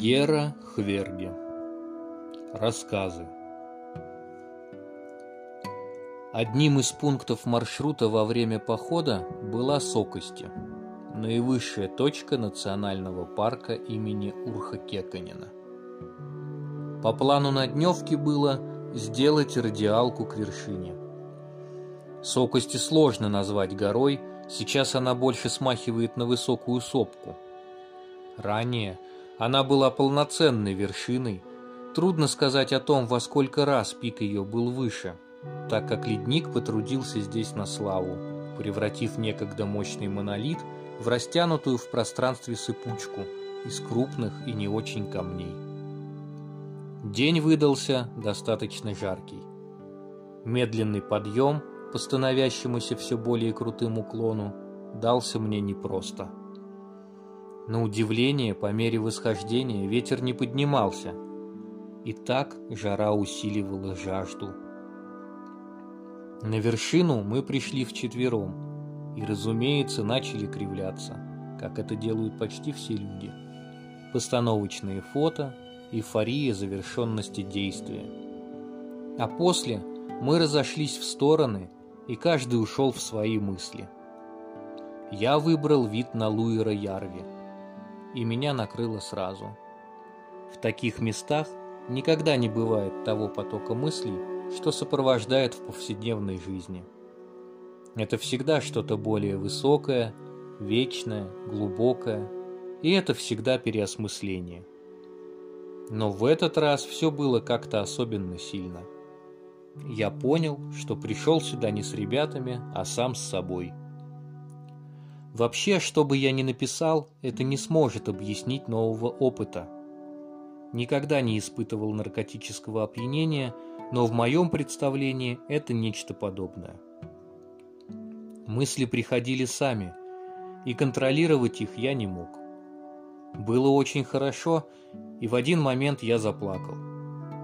Гера Хверги. Рассказы. Одним из пунктов маршрута во время похода была Сокости, наивысшая точка национального парка имени Урха Кеканина. По плану на дневке было сделать радиалку к вершине. Сокости сложно назвать горой, сейчас она больше смахивает на высокую сопку. Ранее – она была полноценной вершиной. Трудно сказать о том, во сколько раз пик ее был выше, так как ледник потрудился здесь на славу, превратив некогда мощный монолит в растянутую в пространстве сыпучку из крупных и не очень камней. День выдался достаточно жаркий. Медленный подъем по становящемуся все более крутым уклону дался мне непросто. На удивление, по мере восхождения ветер не поднимался, и так жара усиливала жажду. На вершину мы пришли вчетвером и, разумеется, начали кривляться, как это делают почти все люди. Постановочные фото, эйфория завершенности действия. А после мы разошлись в стороны, и каждый ушел в свои мысли. Я выбрал вид на Луира Ярви – и меня накрыло сразу. В таких местах никогда не бывает того потока мыслей, что сопровождает в повседневной жизни. Это всегда что-то более высокое, вечное, глубокое, и это всегда переосмысление. Но в этот раз все было как-то особенно сильно. Я понял, что пришел сюда не с ребятами, а сам с собой – Вообще, что бы я ни написал, это не сможет объяснить нового опыта. Никогда не испытывал наркотического опьянения, но в моем представлении это нечто подобное. Мысли приходили сами, и контролировать их я не мог. Было очень хорошо, и в один момент я заплакал.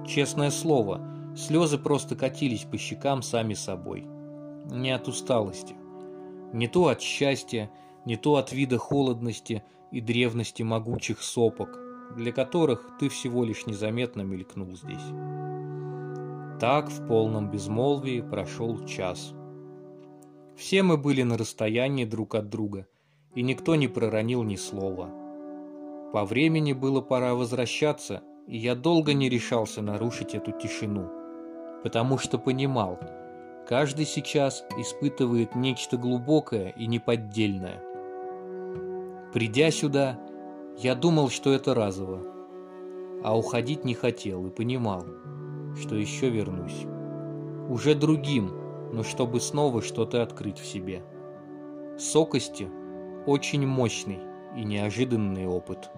Честное слово, слезы просто катились по щекам сами собой. Не от усталости. Не то от счастья, не то от вида холодности и древности могучих сопок, для которых ты всего лишь незаметно мелькнул здесь. Так в полном безмолвии прошел час. Все мы были на расстоянии друг от друга, и никто не проронил ни слова. По времени было пора возвращаться, и я долго не решался нарушить эту тишину, потому что понимал – Каждый сейчас испытывает нечто глубокое и неподдельное. Придя сюда, я думал, что это разово, а уходить не хотел и понимал, что еще вернусь. Уже другим, но чтобы снова что-то открыть в себе. Сокости – очень мощный и неожиданный опыт.